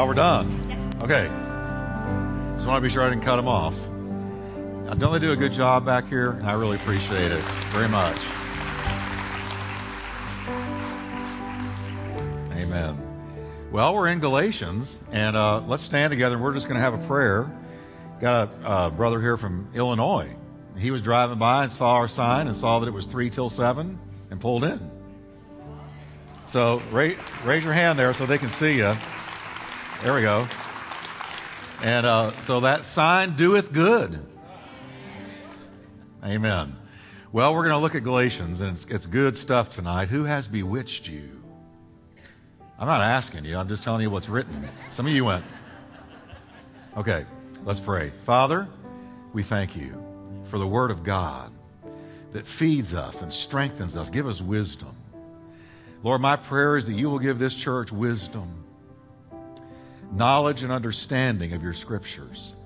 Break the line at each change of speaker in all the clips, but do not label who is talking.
Oh, we're done. Okay. Just want to be sure I didn't cut them off. Don't they do a good job back here? And I really appreciate it very much. Amen. Well, we're in Galatians, and uh, let's stand together. We're just going to have a prayer. Got a uh, brother here from Illinois. He was driving by and saw our sign and saw that it was three till seven and pulled in. So raise, raise your hand there so they can see you. There we go. And uh, so that sign doeth good. Amen. Well, we're going to look at Galatians, and it's, it's good stuff tonight. Who has bewitched you? I'm not asking you, I'm just telling you what's written. Some of you went. Okay, let's pray. Father, we thank you for the Word of God that feeds us and strengthens us. Give us wisdom. Lord, my prayer is that you will give this church wisdom knowledge and understanding of your scriptures,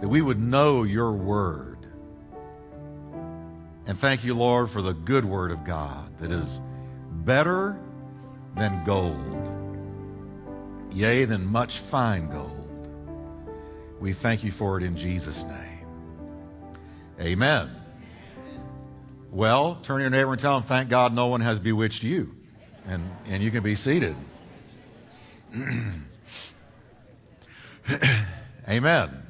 that we would know your word. And thank you, Lord, for the good word of God that is better than gold, yea, than much fine gold. We thank you for it in Jesus' name. Amen. Well, turn to your neighbor and tell him, thank God no one has bewitched you. And, and you can be seated. Amen.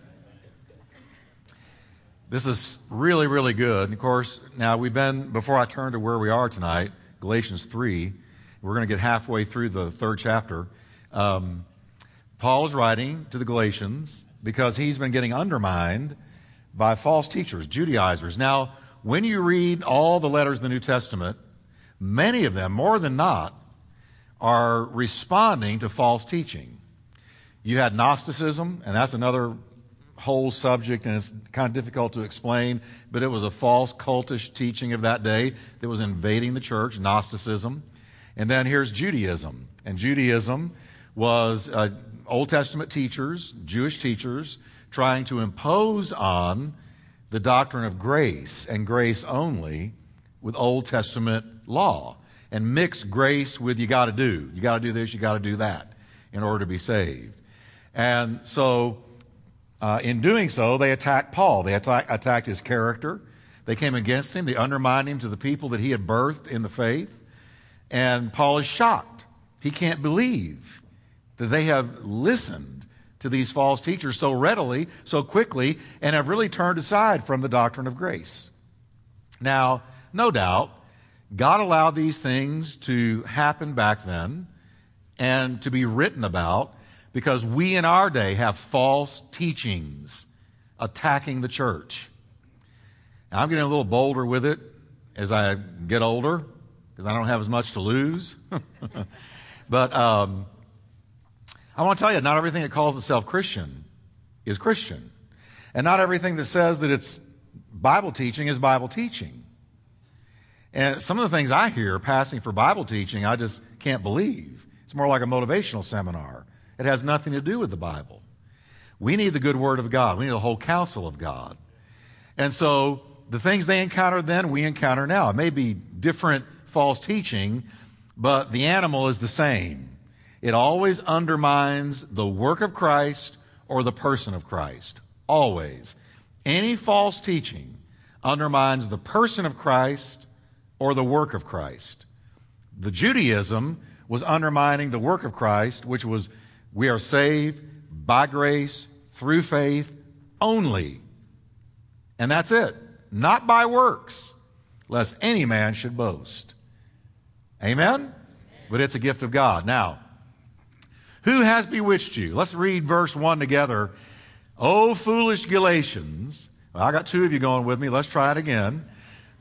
This is really, really good. And of course, now we've been, before I turn to where we are tonight, Galatians 3, we're going to get halfway through the third chapter. Um, Paul is writing to the Galatians because he's been getting undermined by false teachers, Judaizers. Now, when you read all the letters of the New Testament, many of them, more than not, are responding to false teaching. You had Gnosticism, and that's another whole subject, and it's kind of difficult to explain, but it was a false cultish teaching of that day that was invading the church, Gnosticism. And then here's Judaism. And Judaism was uh, Old Testament teachers, Jewish teachers, trying to impose on the doctrine of grace and grace only with Old Testament law and mix grace with you got to do. You got to do this, you got to do that in order to be saved. And so, uh, in doing so, they attacked Paul. They attack, attacked his character. They came against him. They undermined him to the people that he had birthed in the faith. And Paul is shocked. He can't believe that they have listened to these false teachers so readily, so quickly, and have really turned aside from the doctrine of grace. Now, no doubt, God allowed these things to happen back then and to be written about because we in our day have false teachings attacking the church. Now, I'm getting a little bolder with it as I get older because I don't have as much to lose. but um, I want to tell you, not everything that calls itself Christian is Christian. And not everything that says that it's Bible teaching is Bible teaching. And some of the things I hear passing for Bible teaching, I just can't believe. It's more like a motivational seminar. It has nothing to do with the Bible. We need the good word of God. We need the whole counsel of God. And so the things they encountered then, we encounter now. It may be different false teaching, but the animal is the same. It always undermines the work of Christ or the person of Christ. Always. Any false teaching undermines the person of Christ or the work of Christ. The Judaism was undermining the work of Christ, which was we are saved by grace through faith only. And that's it. Not by works, lest any man should boast. Amen? But it's a gift of God. Now, who has bewitched you? Let's read verse 1 together. O foolish Galatians. Well, I got two of you going with me. Let's try it again.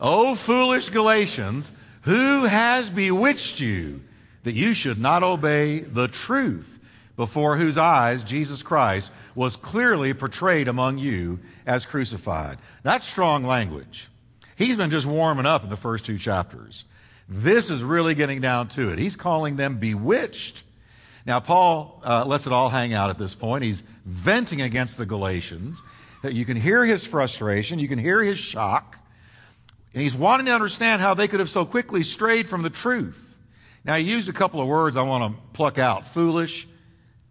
O foolish Galatians, who has bewitched you that you should not obey the truth? Before whose eyes Jesus Christ was clearly portrayed among you as crucified. That's strong language. He's been just warming up in the first two chapters. This is really getting down to it. He's calling them bewitched. Now, Paul uh, lets it all hang out at this point. He's venting against the Galatians. You can hear his frustration, you can hear his shock, and he's wanting to understand how they could have so quickly strayed from the truth. Now, he used a couple of words I want to pluck out foolish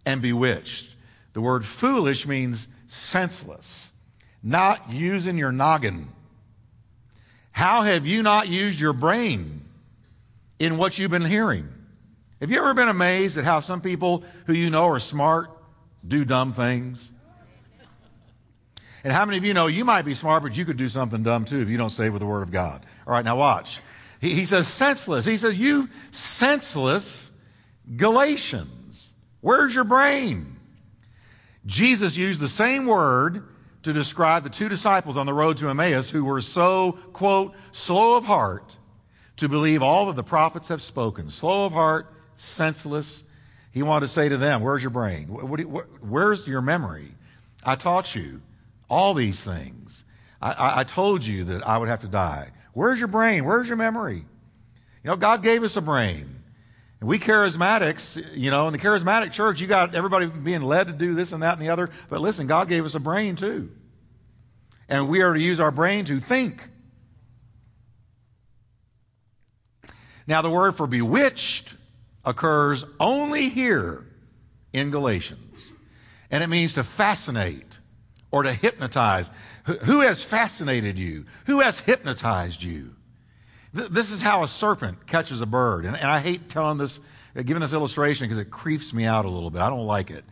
and bewitched. The word foolish means senseless, not using your noggin. How have you not used your brain in what you've been hearing? Have you ever been amazed at how some people who you know are smart do dumb things? And how many of you know you might be smart, but you could do something dumb too if you don't stay with the Word of God? All right, now watch. He, he says senseless. He says, You senseless Galatians. Where's your brain? Jesus used the same word to describe the two disciples on the road to Emmaus who were so, quote, slow of heart to believe all that the prophets have spoken. Slow of heart, senseless. He wanted to say to them, Where's your brain? Where's your memory? I taught you all these things. I, I, told you that I would have to die. Where's your brain? Where's your memory? You know, God gave us a brain. And we charismatics, you know, in the charismatic church, you got everybody being led to do this and that and the other. But listen, God gave us a brain too. And we are to use our brain to think. Now, the word for bewitched occurs only here in Galatians. And it means to fascinate or to hypnotize. Who has fascinated you? Who has hypnotized you? This is how a serpent catches a bird. And, and I hate telling this, uh, giving this illustration because it creeps me out a little bit. I don't like it.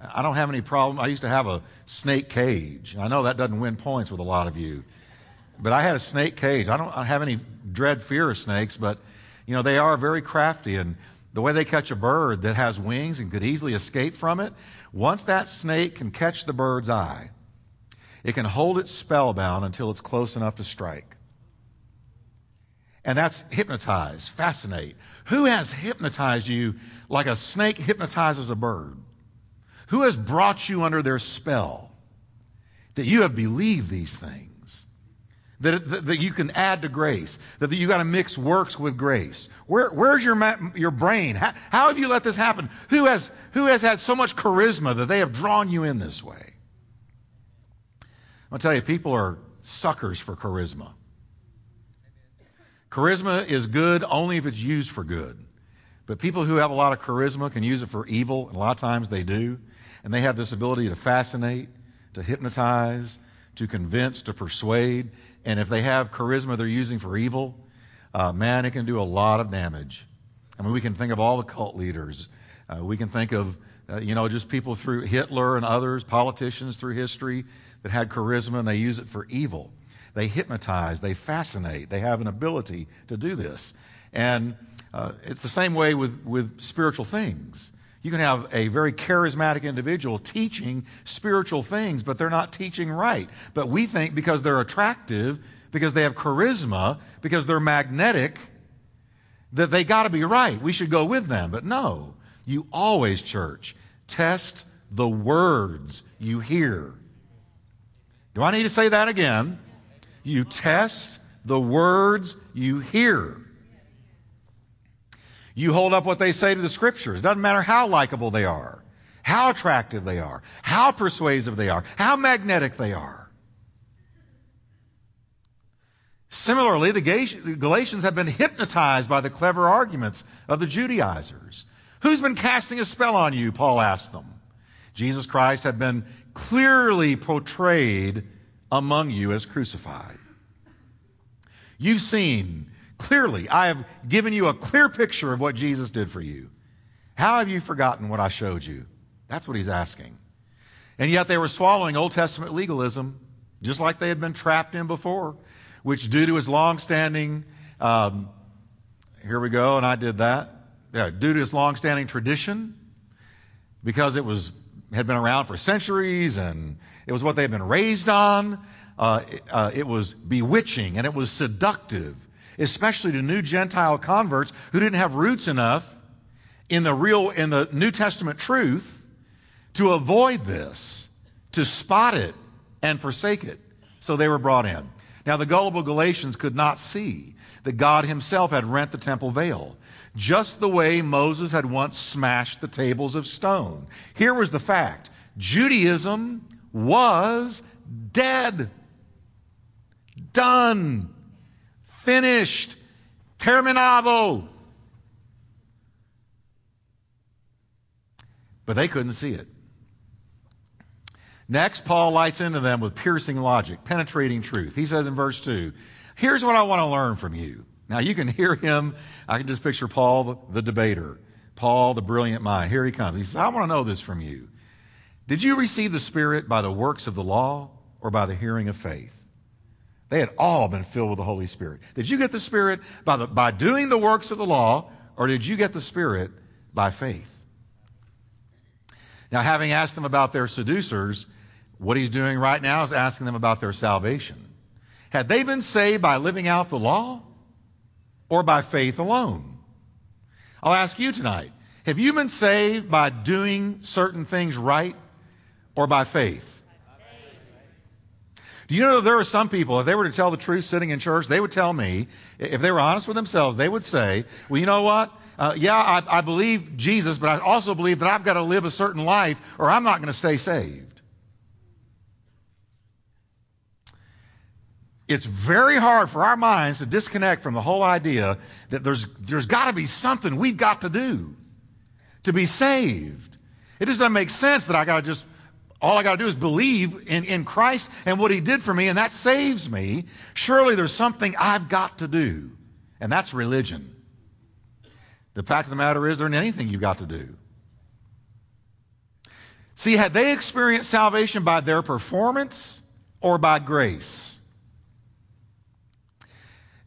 I don't have any problem. I used to have a snake cage. and I know that doesn't win points with a lot of you. But I had a snake cage. I don't have any dread fear of snakes, but you know, they are very crafty and the way they catch a bird that has wings and could easily escape from it, once that snake can catch the bird's eye, it can hold it spellbound until it's close enough to strike. And that's hypnotize, fascinate. Who has hypnotized you like a snake hypnotizes a bird? Who has brought you under their spell that you have believed these things? That, that, that you can add to grace, that, that you got to mix works with grace. Where, where's your, your brain? How, how have you let this happen? Who has, who has had so much charisma that they have drawn you in this way? I'll tell you, people are suckers for charisma. Charisma is good only if it's used for good. But people who have a lot of charisma can use it for evil, and a lot of times they do. And they have this ability to fascinate, to hypnotize, to convince, to persuade. And if they have charisma they're using for evil, uh, man, it can do a lot of damage. I mean, we can think of all the cult leaders. Uh, we can think of, uh, you know, just people through Hitler and others, politicians through history that had charisma and they use it for evil. They hypnotize, they fascinate, they have an ability to do this. And uh, it's the same way with, with spiritual things. You can have a very charismatic individual teaching spiritual things, but they're not teaching right. But we think because they're attractive, because they have charisma, because they're magnetic, that they got to be right. We should go with them. But no, you always, church, test the words you hear. Do I need to say that again? You test the words you hear. You hold up what they say to the scriptures. Doesn't matter how likable they are, how attractive they are, how persuasive they are, how magnetic they are. Similarly, the Galatians have been hypnotized by the clever arguments of the Judaizers. Who's been casting a spell on you? Paul asked them. Jesus Christ had been clearly portrayed among you as crucified. You've seen clearly, I have given you a clear picture of what Jesus did for you. How have you forgotten what I showed you? That's what he's asking. And yet they were swallowing Old Testament legalism, just like they had been trapped in before, which, due to his long-standing, um, here we go, and I did that. Yeah, due to his long-standing tradition, because it was had been around for centuries and it was what they had been raised on. Uh, uh, it was bewitching and it was seductive, especially to new Gentile converts who didn't have roots enough in the real, in the New Testament truth to avoid this, to spot it and forsake it. So they were brought in. Now, the gullible Galatians could not see that God himself had rent the temple veil just the way Moses had once smashed the tables of stone. Here was the fact Judaism was dead, done, finished, terminado. but they couldn't see it. Next, Paul lights into them with piercing logic, penetrating truth. He says in verse 2, Here's what I want to learn from you. Now, you can hear him. I can just picture Paul, the, debater, Paul, the brilliant mind. Here he comes. He says, I want to know this from you. Did you receive the Spirit by the works of the law or by the hearing of faith? They had all been filled with the Holy Spirit. Did you get the Spirit by, the, by doing the works of the law, or did you get the Spirit by faith? Now, having asked them about their seducers, what he's doing right now is asking them about their salvation. Had they been saved by living out the law or by faith alone? I'll ask you tonight have you been saved by doing certain things right or by faith? Do you know there are some people, if they were to tell the truth sitting in church, they would tell me, if they were honest with themselves, they would say, well, you know what? Uh, yeah, I, I believe Jesus, but I also believe that I've got to live a certain life or I'm not going to stay saved. It's very hard for our minds to disconnect from the whole idea that there's, there's got to be something we've got to do to be saved. It just doesn't make sense that I got to just all I got to do is believe in, in Christ and what He did for me, and that saves me. Surely there's something I've got to do, and that's religion. The fact of the matter is, there isn't anything you've got to do. See, had they experienced salvation by their performance or by grace?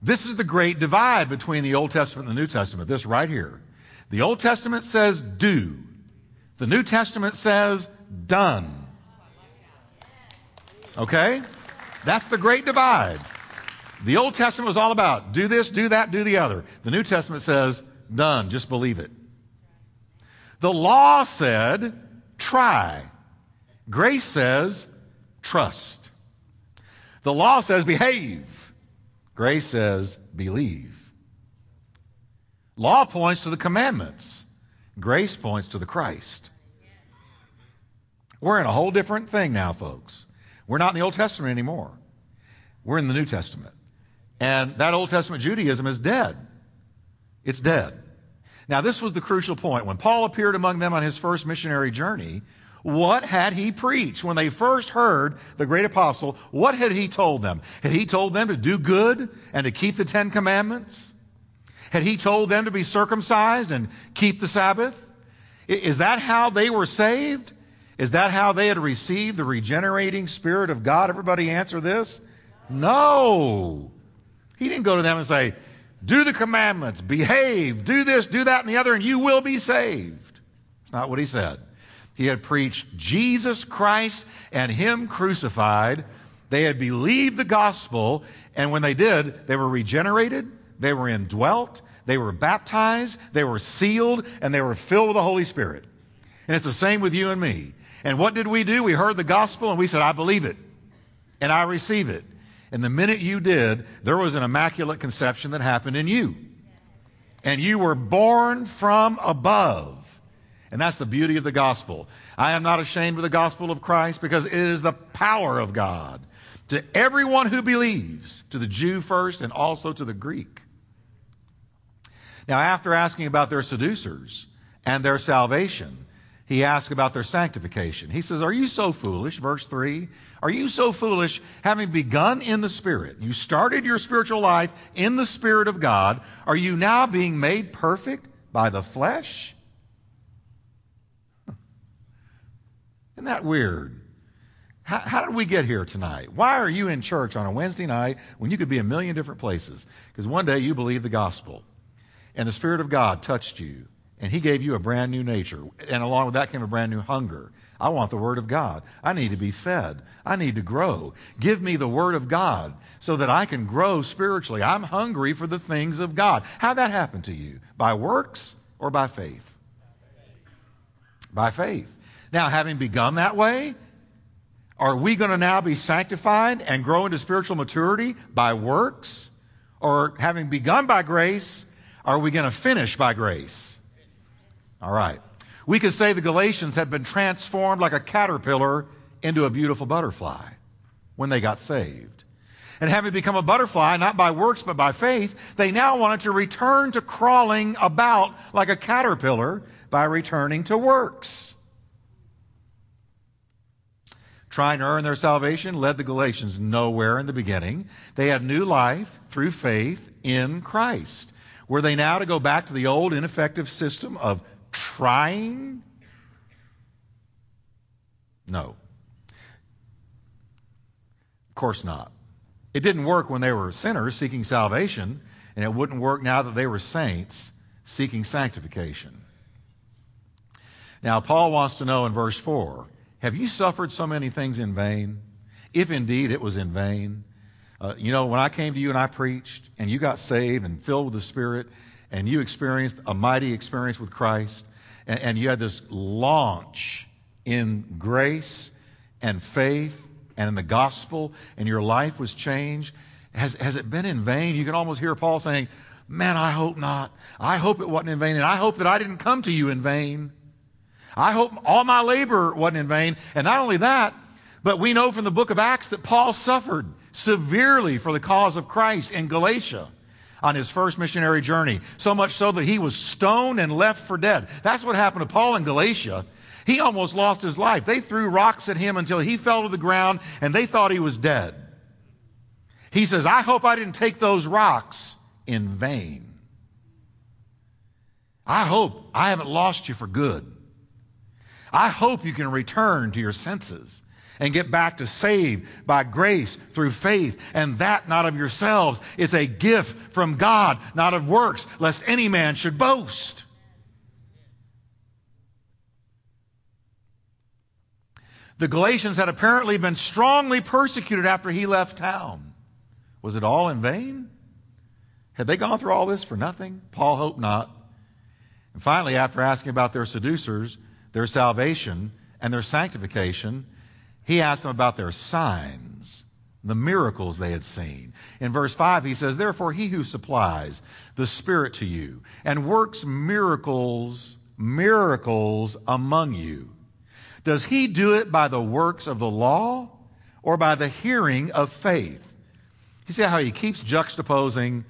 This is the great divide between the Old Testament and the New Testament, this right here. The Old Testament says do, the New Testament says done. Okay? That's the great divide. The Old Testament was all about do this, do that, do the other. The New Testament says done, just believe it. The law said try. Grace says trust. The law says behave. Grace says believe. Law points to the commandments. Grace points to the Christ. We're in a whole different thing now, folks. We're not in the Old Testament anymore. We're in the New Testament. And that Old Testament Judaism is dead. It's dead. Now, this was the crucial point. When Paul appeared among them on his first missionary journey, what had he preached? When they first heard the great apostle, what had he told them? Had he told them to do good and to keep the Ten Commandments? Had he told them to be circumcised and keep the Sabbath? Is that how they were saved? Is that how they had received the regenerating Spirit of God? Everybody answer this? No. He didn't go to them and say, do the commandments, behave, do this, do that, and the other, and you will be saved. It's not what he said. He had preached Jesus Christ and Him crucified. They had believed the gospel, and when they did, they were regenerated, they were indwelt, they were baptized, they were sealed, and they were filled with the Holy Spirit. And it's the same with you and me. And what did we do? We heard the gospel and we said, I believe it and I receive it. And the minute you did, there was an immaculate conception that happened in you. And you were born from above. And that's the beauty of the gospel. I am not ashamed of the gospel of Christ because it is the power of God to everyone who believes, to the Jew first and also to the Greek. Now, after asking about their seducers and their salvation, he asks about their sanctification. He says, Are you so foolish? Verse 3 Are you so foolish, having begun in the Spirit? You started your spiritual life in the Spirit of God. Are you now being made perfect by the flesh? Isn't that weird? How, how, did we get here tonight? Why are you in church on a Wednesday night when you could be a million different places? Because one day you believed the gospel and the Spirit of God touched you and he gave you a brand new nature. And along with that came a brand new hunger. I want the Word of God. I need to be fed. I need to grow. Give me the Word of God so that I can grow spiritually. I'm hungry for the things of God. How'd that happen to you? By works or by faith? By faith. Now, having begun that way, are we going to now be sanctified and grow into spiritual maturity by works? Or having begun by grace, are we going to finish by grace? All right. We could say the Galatians had been transformed like a caterpillar into a beautiful butterfly when they got saved. And having become a butterfly, not by works but by faith, they now wanted to return to crawling about like a caterpillar by returning to works. Trying to earn their salvation led the Galatians nowhere in the beginning. They had new life through faith in Christ. Were they now to go back to the old ineffective system of trying? No. Of course not. It didn't work when they were sinners seeking salvation, and it wouldn't work now that they were saints seeking sanctification. Now, Paul wants to know in verse 4 Have you suffered so many things in vain? If indeed it was in vain. Uh, you know, when I came to you and I preached, and you got saved and filled with the Spirit, and you experienced a mighty experience with Christ, and, and you had this launch in grace and faith and in the gospel, and your life was changed, has, has it been in vain? You can almost hear Paul saying, Man, I hope not. I hope it wasn't in vain, and I hope that I didn't come to you in vain. I hope all my labor wasn't in vain. And not only that, but we know from the book of Acts that Paul suffered severely for the cause of Christ in Galatia on his first missionary journey. So much so that he was stoned and left for dead. That's what happened to Paul in Galatia. He almost lost his life. They threw rocks at him until he fell to the ground and they thought he was dead. He says, I hope I didn't take those rocks in vain. I hope I haven't lost you for good. I hope you can return to your senses and get back to saved by grace through faith, and that not of yourselves. It's a gift from God, not of works, lest any man should boast. The Galatians had apparently been strongly persecuted after he left town. Was it all in vain? Had they gone through all this for nothing? Paul hoped not. And finally, after asking about their seducers, their salvation, and their sanctification, he asked them about their signs, the miracles they had seen. In verse 5, he says, Therefore, he who supplies the Spirit to you and works miracles, miracles among you, does he do it by the works of the law or by the hearing of faith? You see how he keeps juxtaposing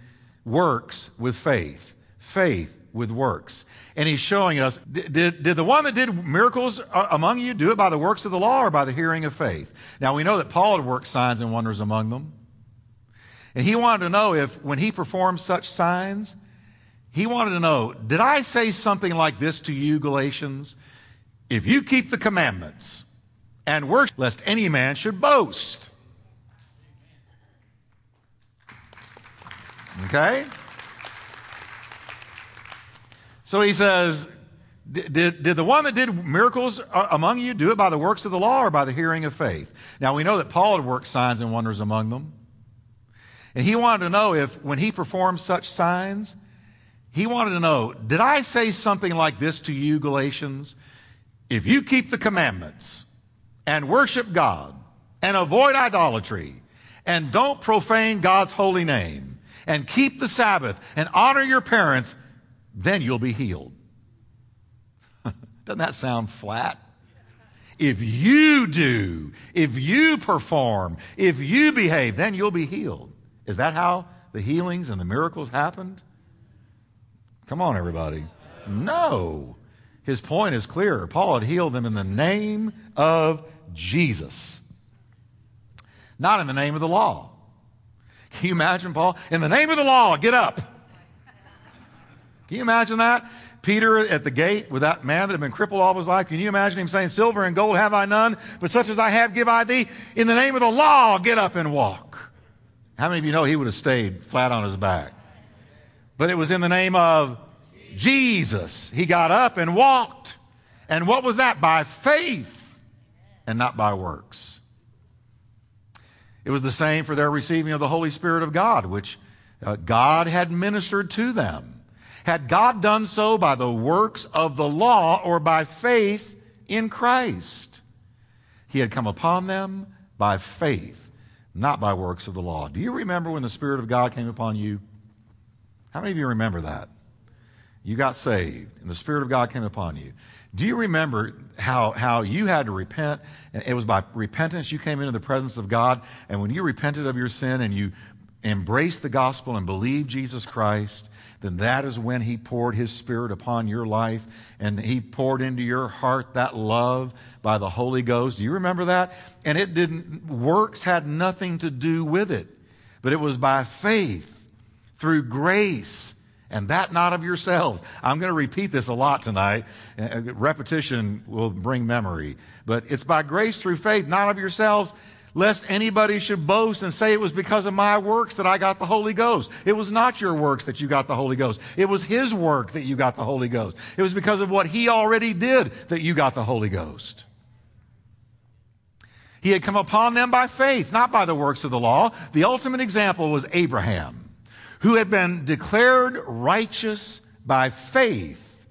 works with faith, faith with works. And he's showing us did, did, the one that did miracles uh, among you do it by the works of the law or by the hearing of faith? Now we know that Paul had worked signs and wonders among them. And he wanted to know if, when he performed such signs, he wanted to know, did I say something like this to you, Galatians? If you keep the commandments and worship, lest any man should boast. Okay? So he says, did, did the one that did miracles uh, among you do it by the works of the law or by the hearing of faith? Now we know that Paul had worked signs and wonders among them. And he wanted to know if, when he performed such signs, he wanted to know, did I say something like this to you, Galatians? If you keep the commandments and worship God and avoid idolatry and don't profane God's holy name and keep the Sabbath and honor your parents, then you'll be healed. Doesn't that sound flat? If you do, if you perform, if you behave, then you'll be healed. Is that how the healings and the miracles happened? Come on, everybody. No. His point is clear. Paul had healed them in the name of Jesus, not in the name of the law. Can you imagine, Paul? In the name of the law, get up. Can you imagine that? Peter at the gate with that man that had been crippled all his life. Can you imagine him saying, Silver and gold have I none, but such as I have give I thee. In the name of the law, get up and walk. How many of you know he would have stayed flat on his back? But it was in the name of Jesus. He got up and walked. And what was that? By faith and not by works. It was the same for their receiving of the Holy Spirit of God, which uh, God had ministered to them. Had God done so by the works of the law or by faith in Christ? He had come upon them by faith, not by works of the law. Do you remember when the Spirit of God came upon you? How many of you remember that? You got saved, and the Spirit of God came upon you. Do you remember how, how you had to repent? And it was by repentance you came into the presence of God. And when you repented of your sin and you embraced the gospel and believed Jesus Christ, then that is when He poured His Spirit upon your life and He poured into your heart that love by the Holy Ghost. Do you remember that? And it didn't, works had nothing to do with it, but it was by faith through grace and that not of yourselves. I'm going to repeat this a lot tonight. Uh, repetition will bring memory. But it's by grace through faith, not of yourselves, lest anybody should boast and say it was because of my works that I got the Holy Ghost. It was not your works that you got the Holy Ghost. It was His work that you got the Holy Ghost. It was because of what He already did that you got the Holy Ghost. He had come upon them by faith, not by the works of the law. The ultimate example was Abraham, who had been declared righteous by faith,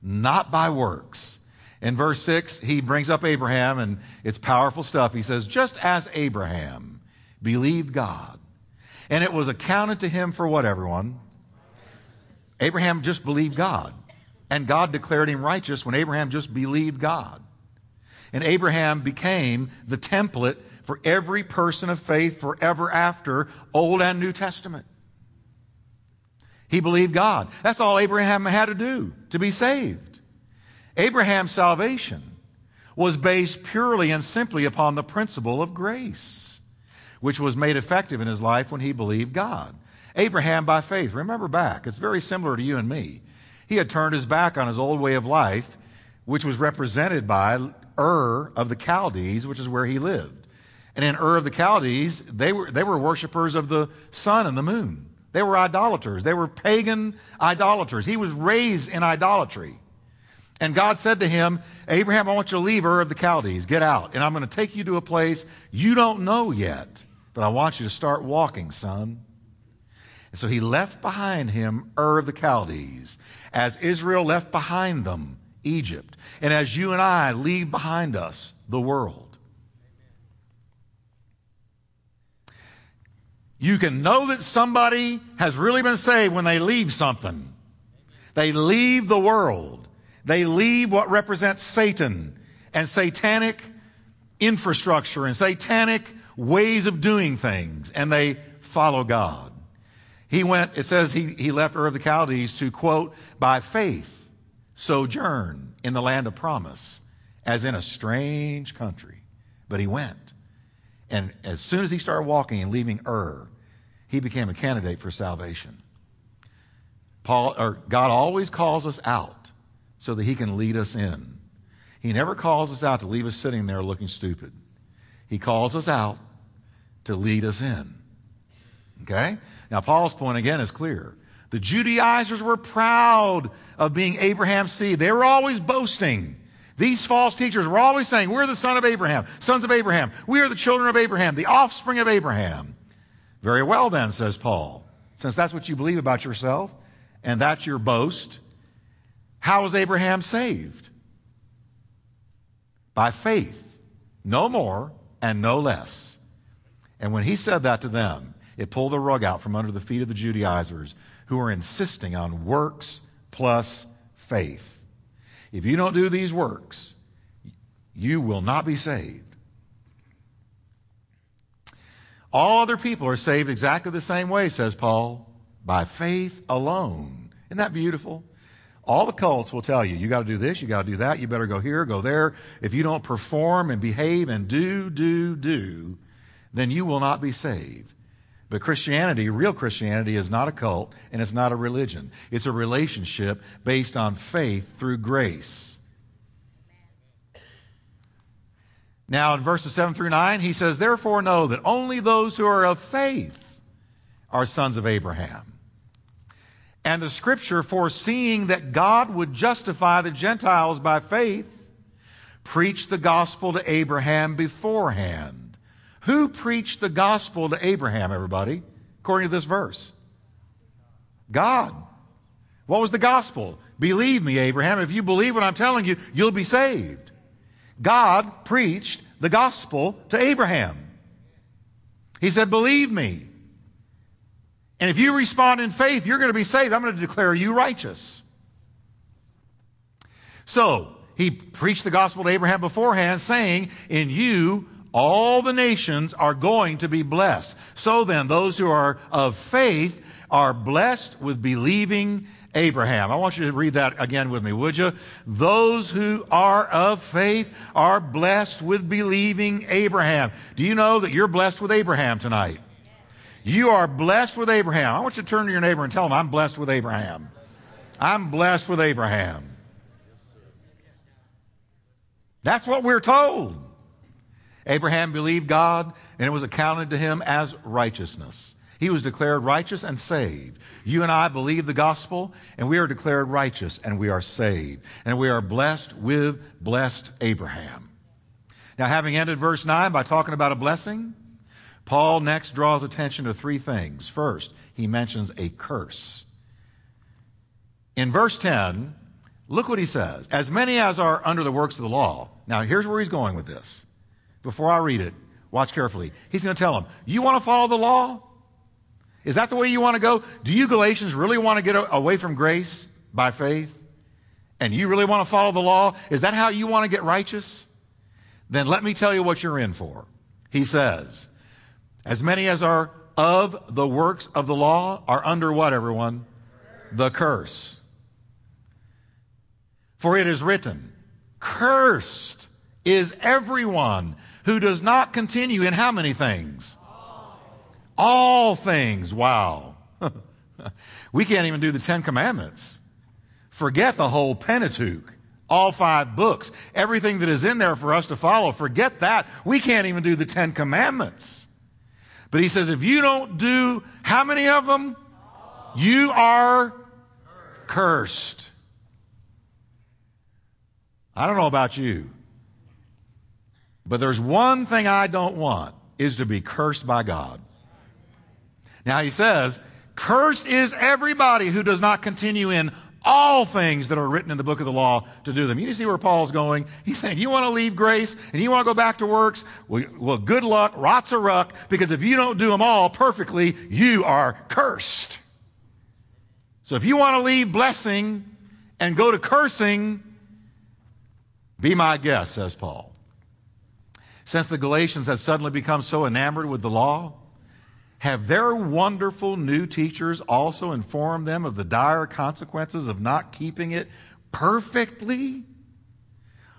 not by works. In verse 6, he brings up Abraham, and it's powerful stuff. He says, Just as Abraham believed God, and it was accounted to him for what, everyone? Abraham just believed God, and God declared him righteous when Abraham just believed God. And Abraham became the template for every person of faith forever after, Old and New Testament. He believed God. That's all Abraham had to do to be saved. Abraham's salvation was based purely and simply upon the principle of grace, which was made effective in his life when he believed God. Abraham by faith, remember back, it's very similar to you and me. He had turned his back on his old way of life, which was represented by Ur of the Chaldees, which is where he lived. And in Ur of the Chaldees, they were, they were worshipers of the sun and the moon. They were idolaters. They were pagan idolaters. He was raised in idolatry. And God said to him, Abraham, I want you to leave Ur of the Chaldees. Get out. And I'm going to take you to a place you don't know yet, but I want you to start walking, son. And so he left behind him Ur of the Chaldees, as Israel left behind them Egypt, and as you and I leave behind us the world. You can know that somebody has really been saved when they leave something. They leave the world. They leave what represents Satan and satanic infrastructure and satanic ways of doing things, and they follow God. He went, it says he, he left Ur of the Chaldees to, quote, by faith sojourn in the land of promise, as in a strange country. But he went. And as soon as he started walking and leaving Ur, he became a candidate for salvation. Paul, or God always calls us out so that he can lead us in. He never calls us out to leave us sitting there looking stupid. He calls us out to lead us in. Okay? Now, Paul's point again is clear. The Judaizers were proud of being Abraham's seed. They were always boasting. These false teachers were always saying, We're the son of Abraham, sons of Abraham. We are the children of Abraham, the offspring of Abraham. Very well, then, says Paul. Since that's what you believe about yourself, and that's your boast, how was Abraham saved? By faith, no more and no less. And when he said that to them, it pulled the rug out from under the feet of the Judaizers who were insisting on works plus faith. If you don't do these works, you will not be saved. All other people are saved exactly the same way, says Paul, by faith alone. Isn't that beautiful? All the cults will tell you, you got to do this, you got to do that, you better go here, go there. If you don't perform and behave and do, do, do, then you will not be saved. But Christianity, real Christianity, is not a cult and it's not a religion. It's a relationship based on faith through grace. Now, in verses 7 through 9, he says, Therefore, know that only those who are of faith are sons of Abraham. And the scripture, foreseeing that God would justify the Gentiles by faith, preached the gospel to Abraham beforehand. Who preached the gospel to Abraham, everybody, according to this verse? God. What was the gospel? Believe me, Abraham. If you believe what I'm telling you, you'll be saved. God preached the gospel to Abraham. He said, Believe me. And if you respond in faith, you're going to be saved. I'm going to declare you righteous. So, he preached the gospel to Abraham beforehand, saying, In you all the nations are going to be blessed. So then, those who are of faith are blessed with believing Abraham. I want you to read that again with me, would you? Those who are of faith are blessed with believing Abraham. Do you know that you're blessed with Abraham tonight? You are blessed with Abraham. I want you to turn to your neighbor and tell him, I'm blessed with Abraham. I'm blessed with Abraham. That's what we're told. Abraham believed God, and it was accounted to him as righteousness. He was declared righteous and saved. You and I believe the gospel, and we are declared righteous, and we are saved. And we are blessed with blessed Abraham. Now, having ended verse 9 by talking about a blessing, Paul next draws attention to three things. First, he mentions a curse. In verse 10, look what he says. As many as are under the works of the law. Now, here's where he's going with this. Before I read it, watch carefully. He's going to tell them, You want to follow the law? Is that the way you want to go? Do you Galatians really want to get away from grace by faith? And you really want to follow the law? Is that how you want to get righteous? Then let me tell you what you're in for. He says, As many as are of the works of the law are under what, everyone? The curse. For it is written, Cursed is everyone who does not continue in how many things? All things. Wow. we can't even do the Ten Commandments. Forget the whole Pentateuch, all five books, everything that is in there for us to follow. Forget that. We can't even do the Ten Commandments. But he says, if you don't do how many of them? You are cursed. I don't know about you, but there's one thing I don't want is to be cursed by God. Now he says, cursed is everybody who does not continue in all things that are written in the book of the law to do them. You see where Paul's going? He's saying, you want to leave grace and you want to go back to works? Well, well, good luck, rots a ruck, because if you don't do them all perfectly, you are cursed. So if you want to leave blessing and go to cursing, be my guest, says Paul. Since the Galatians had suddenly become so enamored with the law, have their wonderful new teachers also informed them of the dire consequences of not keeping it perfectly?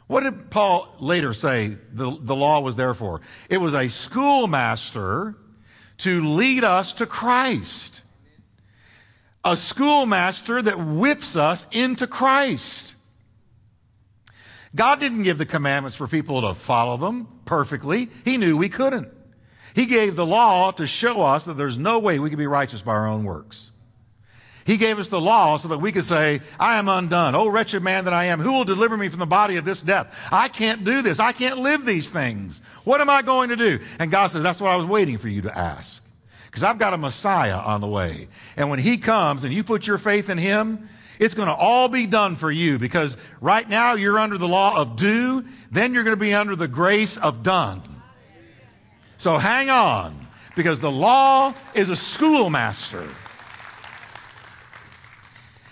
What did Paul later say the, the law was there for? It was a schoolmaster to lead us to Christ. A schoolmaster that whips us into Christ. God didn't give the commandments for people to follow them perfectly. He knew we couldn't. He gave the law to show us that there's no way we can be righteous by our own works. He gave us the law so that we could say, I am undone. Oh, wretched man that I am. Who will deliver me from the body of this death? I can't do this. I can't live these things. What am I going to do? And God says, that's what I was waiting for you to ask. Because I've got a Messiah on the way. And when he comes and you put your faith in him, it's going to all be done for you because right now you're under the law of do, then you're going to be under the grace of done. So hang on because the law is a schoolmaster.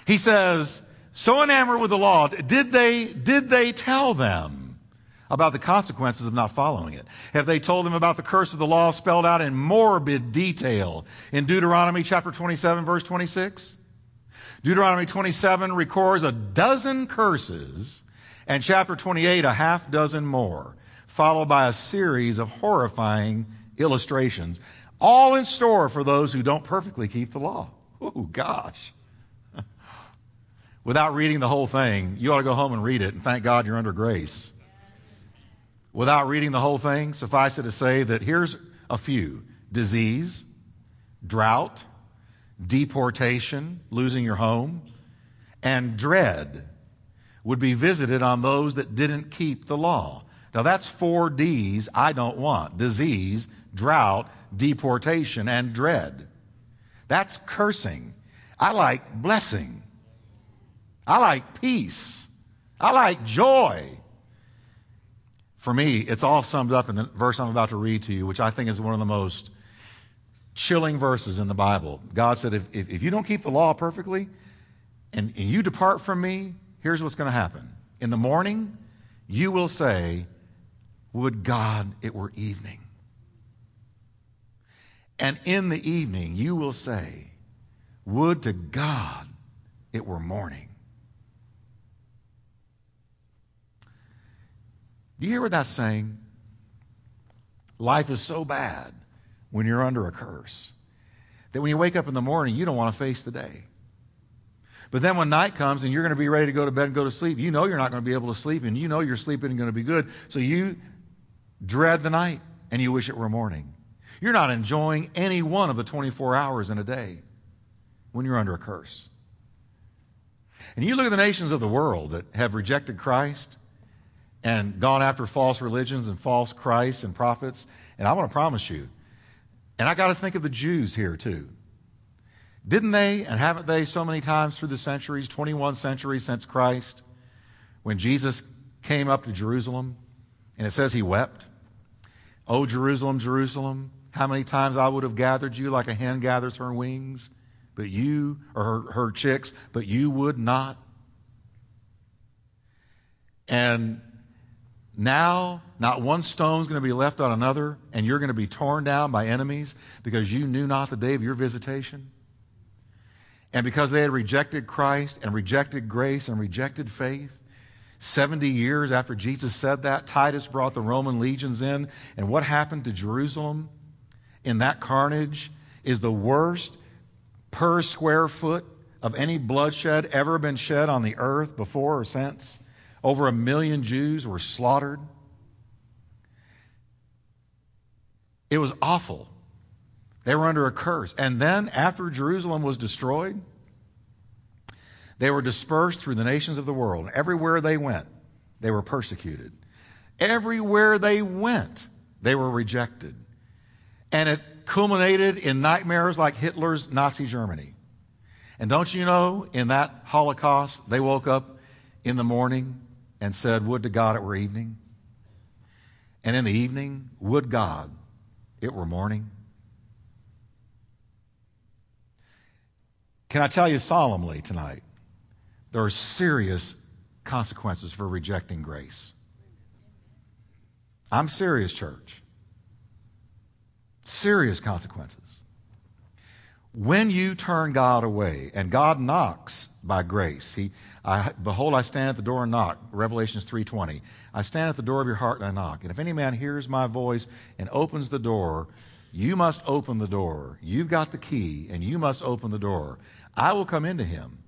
He says, so enamored with the law, did they, did they tell them about the consequences of not following it? Have they told them about the curse of the law spelled out in morbid detail in Deuteronomy chapter 27 verse 26? Deuteronomy 27 records a dozen curses, and chapter 28 a half dozen more, followed by a series of horrifying illustrations, all in store for those who don't perfectly keep the law. Oh, gosh. Without reading the whole thing, you ought to go home and read it and thank God you're under grace. Without reading the whole thing, suffice it to say that here's a few disease, drought, deportation, losing your home, and dread would be visited on those that didn't keep the law. Now that's four D's I don't want disease, drought, deportation, and dread. That's cursing. I like blessing. I like peace. I like joy. For me, it's all summed up in the verse I'm about to read to you, which I think is one of the most chilling verses in the Bible. God said, if, if, if you don't keep the law perfectly and, and you depart from me, here's what's going to happen. In the morning, you will say, Would God it were evening. And in the evening, you will say, Would to God it were morning. Do you hear what that's saying? Life is so bad when you're under a curse that when you wake up in the morning, you don't want to face the day. But then when night comes and you're going to be ready to go to bed and go to sleep, you know you're not going to be able to sleep and you know your sleep isn't going to be good. So you dread the night and you wish it were morning. You're not enjoying any one of the 24 hours in a day when you're under a curse. And you look at the nations of the world that have rejected Christ and gone after false religions and false Christs and prophets. And I want to promise you, and I got to think of the Jews here too. Didn't they, and haven't they so many times through the centuries, 21 centuries since Christ, when Jesus came up to Jerusalem, and it says he wept? Oh, Jerusalem, Jerusalem, how many times I would have gathered you like a hen gathers her wings, but you, or her, her chicks, but you would not. And now, not one stone is going to be left on another, and you're going to be torn down by enemies because you knew not the day of your visitation. And because they had rejected Christ and rejected grace and rejected faith, 70 years after Jesus said that, Titus brought the Roman legions in. And what happened to Jerusalem in that carnage is the worst per square foot of any bloodshed ever been shed on the earth before or since. Over a million Jews were slaughtered. It was awful. They were under a curse. And then, after Jerusalem was destroyed, they were dispersed through the nations of the world. Everywhere they went, they were persecuted. Everywhere they went, they were rejected. And it culminated in nightmares like Hitler's Nazi Germany. And don't you know, in that Holocaust, they woke up in the morning and said, Would to God it were evening. And in the evening, would God it were morning. Can I tell you solemnly tonight? There are serious consequences for rejecting grace. I'm serious, church. Serious consequences. When you turn God away, and God knocks by grace, He, I, behold, I stand at the door and knock. Revelations 3:20. I stand at the door of your heart and I knock. And if any man hears my voice and opens the door, you must open the door. You've got the key, and you must open the door. I will come into him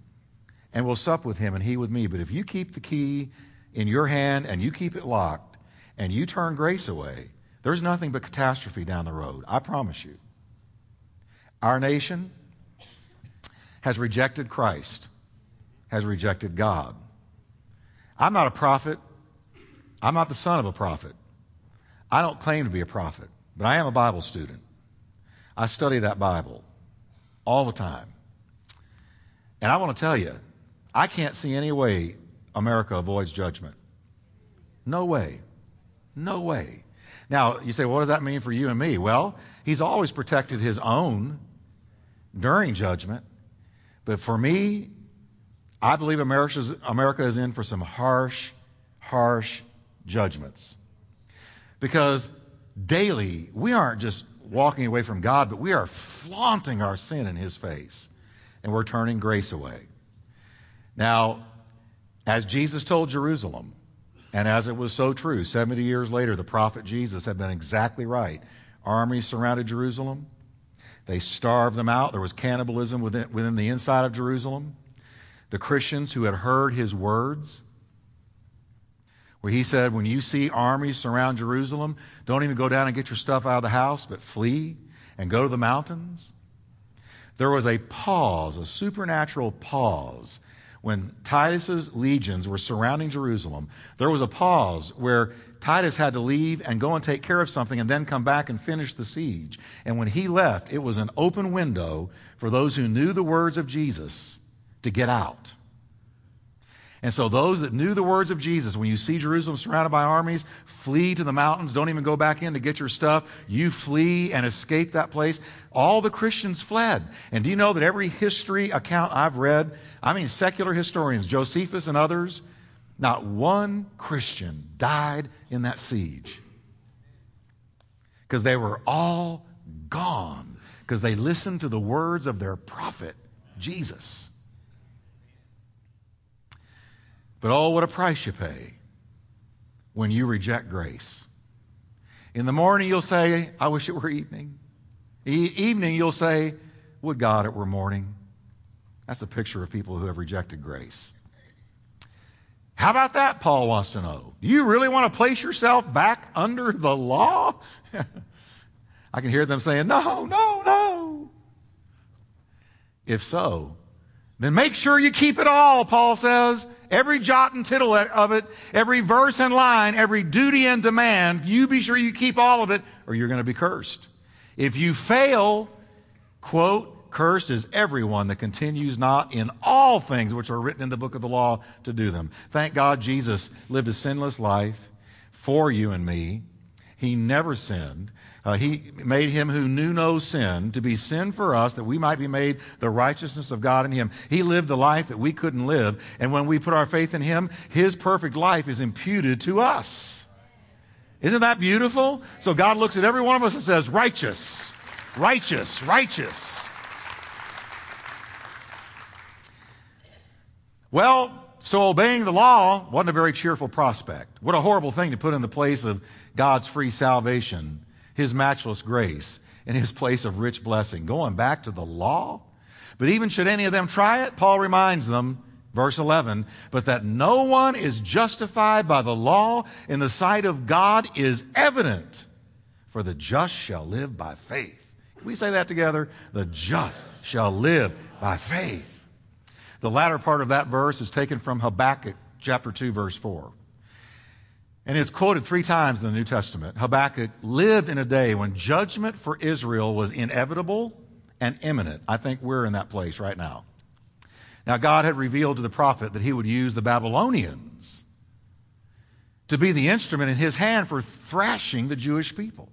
and will sup with him and he with me. But if you keep the key in your hand and you keep it locked and you turn grace away, there's nothing but catastrophe down the road. I promise you. Our nation has rejected Christ, has rejected God. I'm not a prophet. I'm not the son of a prophet. I don't claim to be a prophet, but I am a Bible student. I study that Bible all the time. And I want to tell you, I can't see any way America avoids judgment. No way. No way. Now, you say, what does that mean for you and me? Well, he's always protected his own during judgment. But for me, I believe America is in for some harsh, harsh judgments. Because daily, we aren't just walking away from God, but we are flaunting our sin in His face and we're turning grace away. Now, as Jesus told Jerusalem, and as it was so true, 70 years later, the prophet Jesus had been exactly right. Armies surrounded Jerusalem. They starved them out. There was cannibalism within, within the inside of Jerusalem. The Christians who had heard his words, where he said, When you see armies surround Jerusalem, don't even go down and get your stuff out of the house, but flee and go to the mountains there was a pause, a supernatural pause. When Titus's legions were surrounding Jerusalem, there was a pause where Titus had to leave and go and take care of something and then come back and finish the siege. And when he left, it was an open window for those who knew the words of Jesus to get out. And so, those that knew the words of Jesus, when you see Jerusalem surrounded by armies, flee to the mountains. Don't even go back in to get your stuff. You flee and escape that place. All the Christians fled. And do you know that every history account I've read, I mean, secular historians, Josephus and others, not one Christian died in that siege. Because they were all gone, because they listened to the words of their prophet Jesus. But oh, what a price you pay when you reject grace. In the morning, you'll say, I wish it were evening. E- evening, you'll say, Would God it were morning. That's a picture of people who have rejected grace. How about that? Paul wants to know. Do you really want to place yourself back under the law? I can hear them saying, No, no, no. If so, then make sure you keep it all, Paul says. Every jot and tittle of it, every verse and line, every duty and demand, you be sure you keep all of it or you're going to be cursed. If you fail, quote, cursed is everyone that continues not in all things which are written in the book of the law to do them. Thank God Jesus lived a sinless life for you and me. He never sinned. Uh, he made him who knew no sin to be sin for us that we might be made the righteousness of God in him. He lived the life that we couldn't live. And when we put our faith in him, his perfect life is imputed to us. Isn't that beautiful? So God looks at every one of us and says, righteous, righteous, righteous. Well, so obeying the law wasn't a very cheerful prospect. What a horrible thing to put in the place of God's free salvation his matchless grace in his place of rich blessing. Going back to the law? But even should any of them try it, Paul reminds them, verse 11, but that no one is justified by the law in the sight of God is evident, for the just shall live by faith. Can we say that together? The just shall live by faith. The latter part of that verse is taken from Habakkuk chapter 2, verse 4. And it's quoted three times in the New Testament. Habakkuk lived in a day when judgment for Israel was inevitable and imminent. I think we're in that place right now. Now, God had revealed to the prophet that he would use the Babylonians to be the instrument in his hand for thrashing the Jewish people.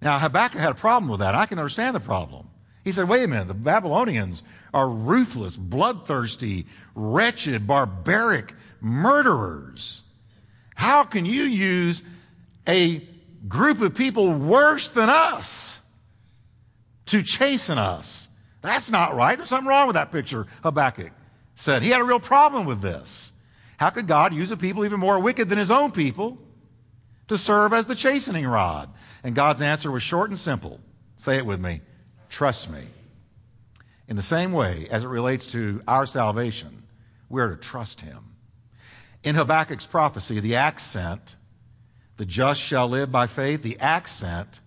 Now, Habakkuk had a problem with that. I can understand the problem. He said, wait a minute, the Babylonians are ruthless, bloodthirsty, wretched, barbaric murderers. How can you use a group of people worse than us to chasten us? That's not right. There's something wrong with that picture, Habakkuk said. He had a real problem with this. How could God use a people even more wicked than his own people to serve as the chastening rod? And God's answer was short and simple. Say it with me. Trust me. In the same way as it relates to our salvation, we're to trust him. In Habakkuk's prophecy, the accent, the just shall live by faith, the accent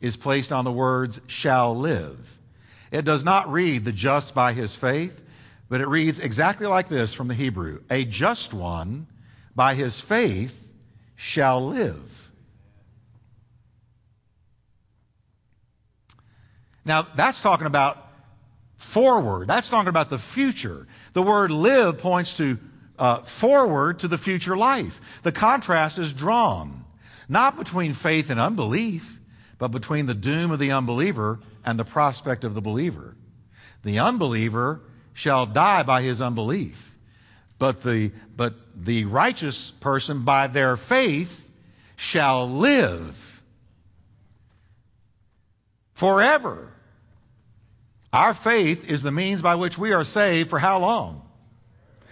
is placed on the words shall live. It does not read the just by his faith, but it reads exactly like this from the Hebrew A just one by his faith shall live. Now, that's talking about forward. That's talking about the future. The word live points to uh, forward to the future life. The contrast is drawn not between faith and unbelief, but between the doom of the unbeliever and the prospect of the believer. The unbeliever shall die by his unbelief, but the, but the righteous person by their faith shall live forever. Our faith is the means by which we are saved for how long?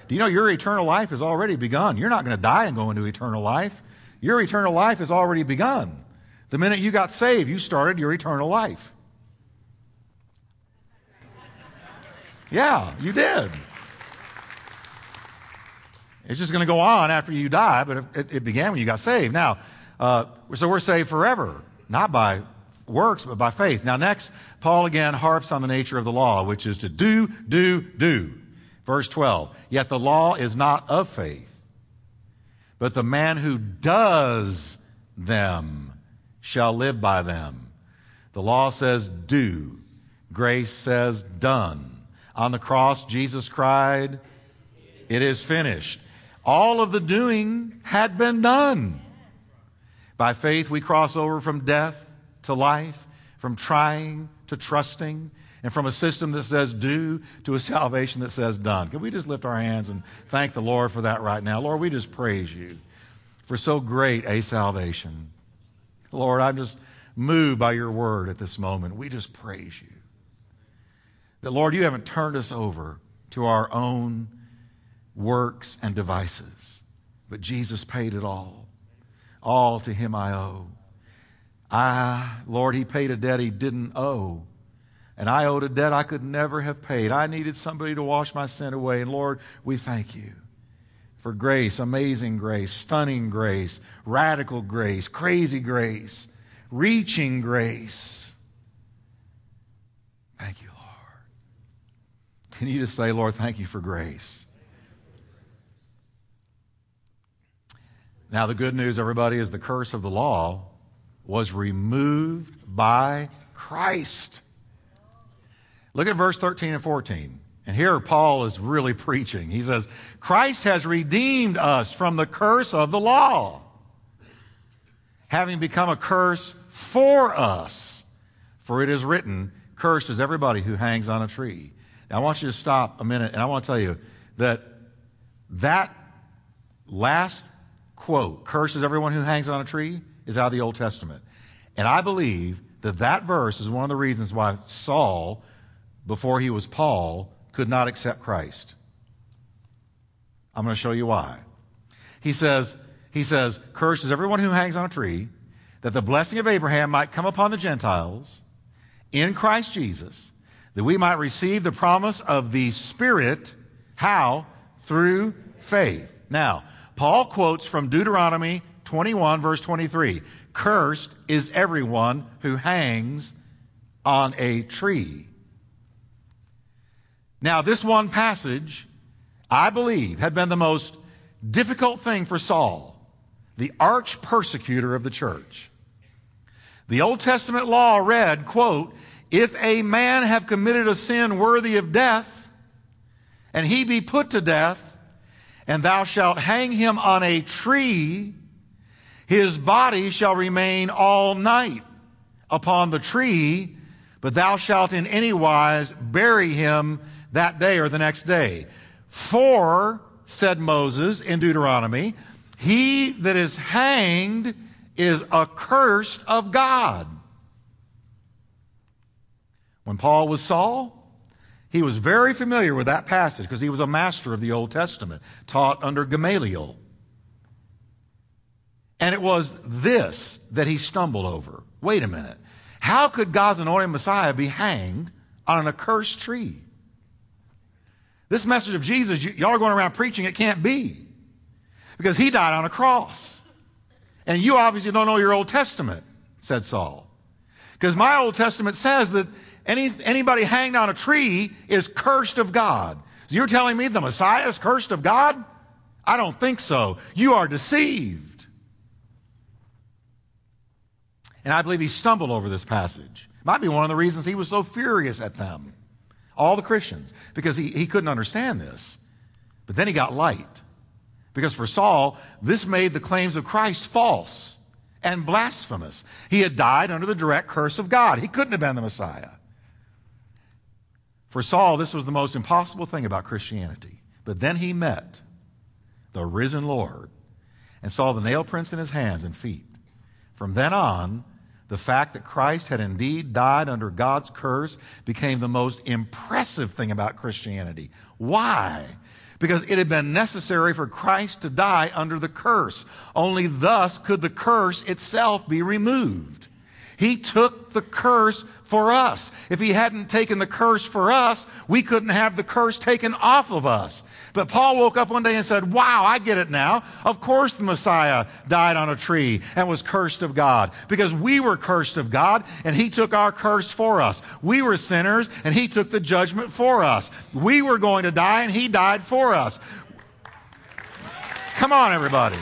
Do you know your eternal life has already begun? You're not going to die and go into eternal life. Your eternal life has already begun. The minute you got saved, you started your eternal life. Yeah, you did. It's just going to go on after you die, but it, it, began when you got saved. Now, uh, so we're saved forever, not by works, but by faith. Now, next, Paul again harps on the nature of the law, which is to do, do, do. Verse 12, yet the law is not of faith, but the man who does them shall live by them. The law says do, grace says done. On the cross, Jesus cried, It is finished. All of the doing had been done. By faith, we cross over from death to life, from trying to trusting, and from a system that says do to a salvation that says done. Can we just lift our hands and thank the Lord for that right now? Lord, we just praise you for so great a salvation. Lord, I'm just moved by your word at this moment. We just praise you. That, Lord, you haven't turned us over to our own works and devices, but Jesus paid it all. All to him I owe. I, Lord, he paid a debt he didn't owe. And I owed a debt I could never have paid. I needed somebody to wash my sin away. And Lord, we thank you for grace, amazing grace, stunning grace, radical grace, crazy grace, reaching grace. Thank you, Lord. Can you just say, Lord, thank you for grace? Now, the good news, everybody, is the curse of the law was removed by Christ. Look at verse 13 and 14. And here Paul is really preaching. He says, Christ has redeemed us from the curse of the law, having become a curse for us. For it is written, Cursed is everybody who hangs on a tree. Now I want you to stop a minute and I want to tell you that that last quote, Cursed is everyone who hangs on a tree, is out of the Old Testament. And I believe that that verse is one of the reasons why Saul, before he was Paul, could not accept Christ. I'm going to show you why. He says, he says, Cursed is everyone who hangs on a tree, that the blessing of Abraham might come upon the Gentiles in Christ Jesus, that we might receive the promise of the Spirit. How? Through faith. Now, Paul quotes from Deuteronomy 21, verse 23. Cursed is everyone who hangs on a tree. Now, this one passage, I believe, had been the most difficult thing for Saul, the arch persecutor of the church. The Old Testament law read, quote, if a man have committed a sin worthy of death, and he be put to death, and thou shalt hang him on a tree, his body shall remain all night upon the tree, but thou shalt in any wise bury him that day or the next day. For, said Moses in Deuteronomy, he that is hanged is accursed of God. When Paul was Saul, he was very familiar with that passage because he was a master of the Old Testament, taught under Gamaliel. And it was this that he stumbled over. Wait a minute. How could God's anointed Messiah be hanged on an accursed tree? This message of Jesus, y'all are going around preaching, it can't be. Because he died on a cross. And you obviously don't know your Old Testament, said Saul. Because my Old Testament says that any, anybody hanged on a tree is cursed of God. So you're telling me the Messiah is cursed of God? I don't think so. You are deceived. And I believe he stumbled over this passage. Might be one of the reasons he was so furious at them, all the Christians, because he, he couldn't understand this. But then he got light. Because for Saul, this made the claims of Christ false and blasphemous. He had died under the direct curse of God. He couldn't have been the Messiah. For Saul, this was the most impossible thing about Christianity. But then he met the risen Lord and saw the nail prints in his hands and feet. From then on, the fact that Christ had indeed died under God's curse became the most impressive thing about Christianity. Why? Because it had been necessary for Christ to die under the curse. Only thus could the curse itself be removed. He took the curse for us. If he hadn't taken the curse for us, we couldn't have the curse taken off of us. But Paul woke up one day and said, Wow, I get it now. Of course the Messiah died on a tree and was cursed of God because we were cursed of God and he took our curse for us. We were sinners and he took the judgment for us. We were going to die and he died for us. Come on, everybody.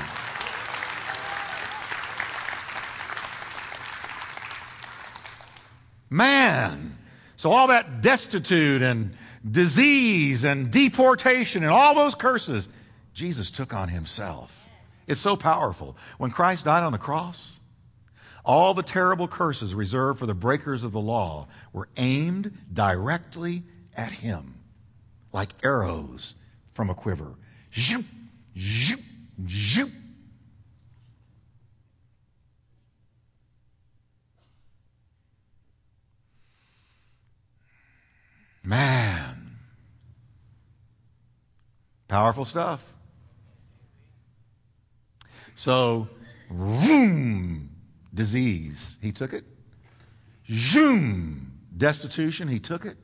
Man. So all that destitute and disease and deportation and all those curses, Jesus took on himself. It's so powerful. When Christ died on the cross, all the terrible curses reserved for the breakers of the law were aimed directly at him, like arrows from a quiver. Zoop, zoop, zoop. Man. Powerful stuff. So, zoom, disease, he took it. Zoom, destitution, he took it.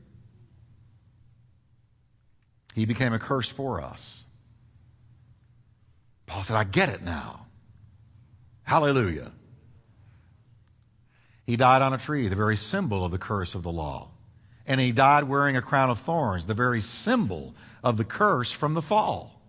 He became a curse for us. Paul said, I get it now. Hallelujah. He died on a tree, the very symbol of the curse of the law. And he died wearing a crown of thorns, the very symbol of the curse from the fall.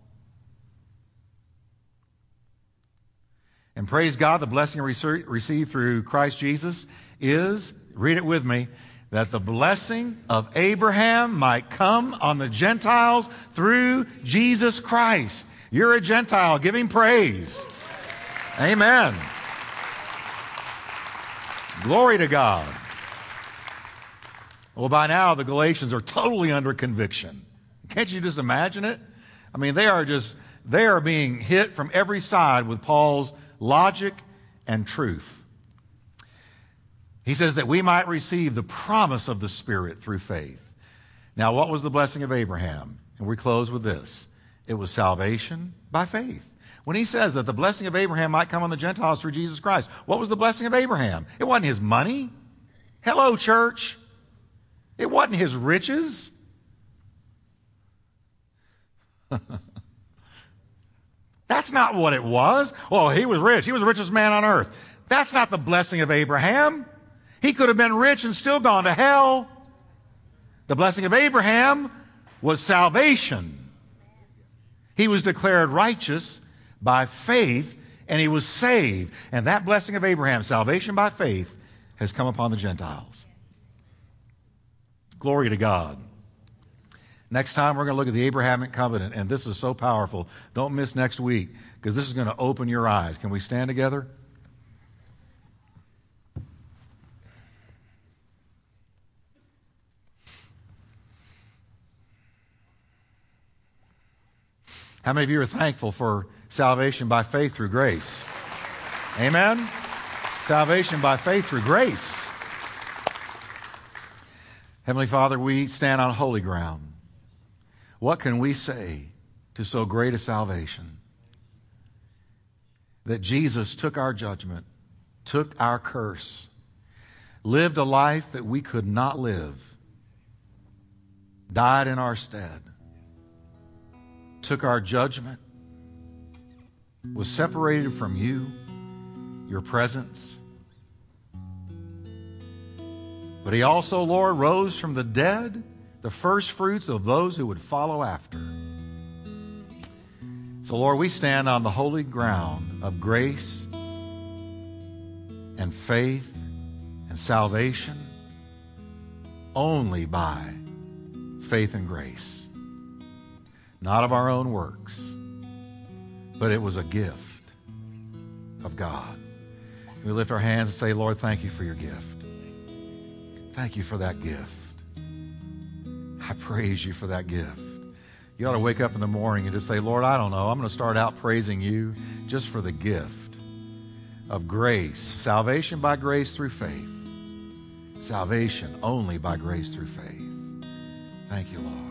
And praise God, the blessing received through Christ Jesus is, read it with me, that the blessing of Abraham might come on the Gentiles through Jesus Christ. You're a Gentile. Give him praise. Amen. Glory to God. Well, by now, the Galatians are totally under conviction. Can't you just imagine it? I mean, they are just, they are being hit from every side with Paul's logic and truth. He says that we might receive the promise of the Spirit through faith. Now, what was the blessing of Abraham? And we close with this it was salvation by faith. When he says that the blessing of Abraham might come on the Gentiles through Jesus Christ, what was the blessing of Abraham? It wasn't his money. Hello, church. It wasn't his riches. That's not what it was. Well, he was rich. He was the richest man on earth. That's not the blessing of Abraham. He could have been rich and still gone to hell. The blessing of Abraham was salvation. He was declared righteous by faith, and he was saved. And that blessing of Abraham, salvation by faith, has come upon the Gentiles. Glory to God. Next time, we're going to look at the Abrahamic covenant, and this is so powerful. Don't miss next week because this is going to open your eyes. Can we stand together? How many of you are thankful for salvation by faith through grace? Amen? Salvation by faith through grace. Heavenly Father, we stand on holy ground. What can we say to so great a salvation? That Jesus took our judgment, took our curse, lived a life that we could not live, died in our stead took our judgment, was separated from you, your presence. But he also, Lord, rose from the dead, the first fruits of those who would follow after. So, Lord, we stand on the holy ground of grace and faith and salvation only by faith and grace not of our own works, but it was a gift of God. We lift our hands and say, Lord, thank you for your gift. Thank you for that gift. I praise you for that gift. You ought to wake up in the morning and just say, Lord, I don't know. I'm going to start out praising you just for the gift of grace. Salvation by grace through faith. Salvation only by grace through faith. Thank you, Lord.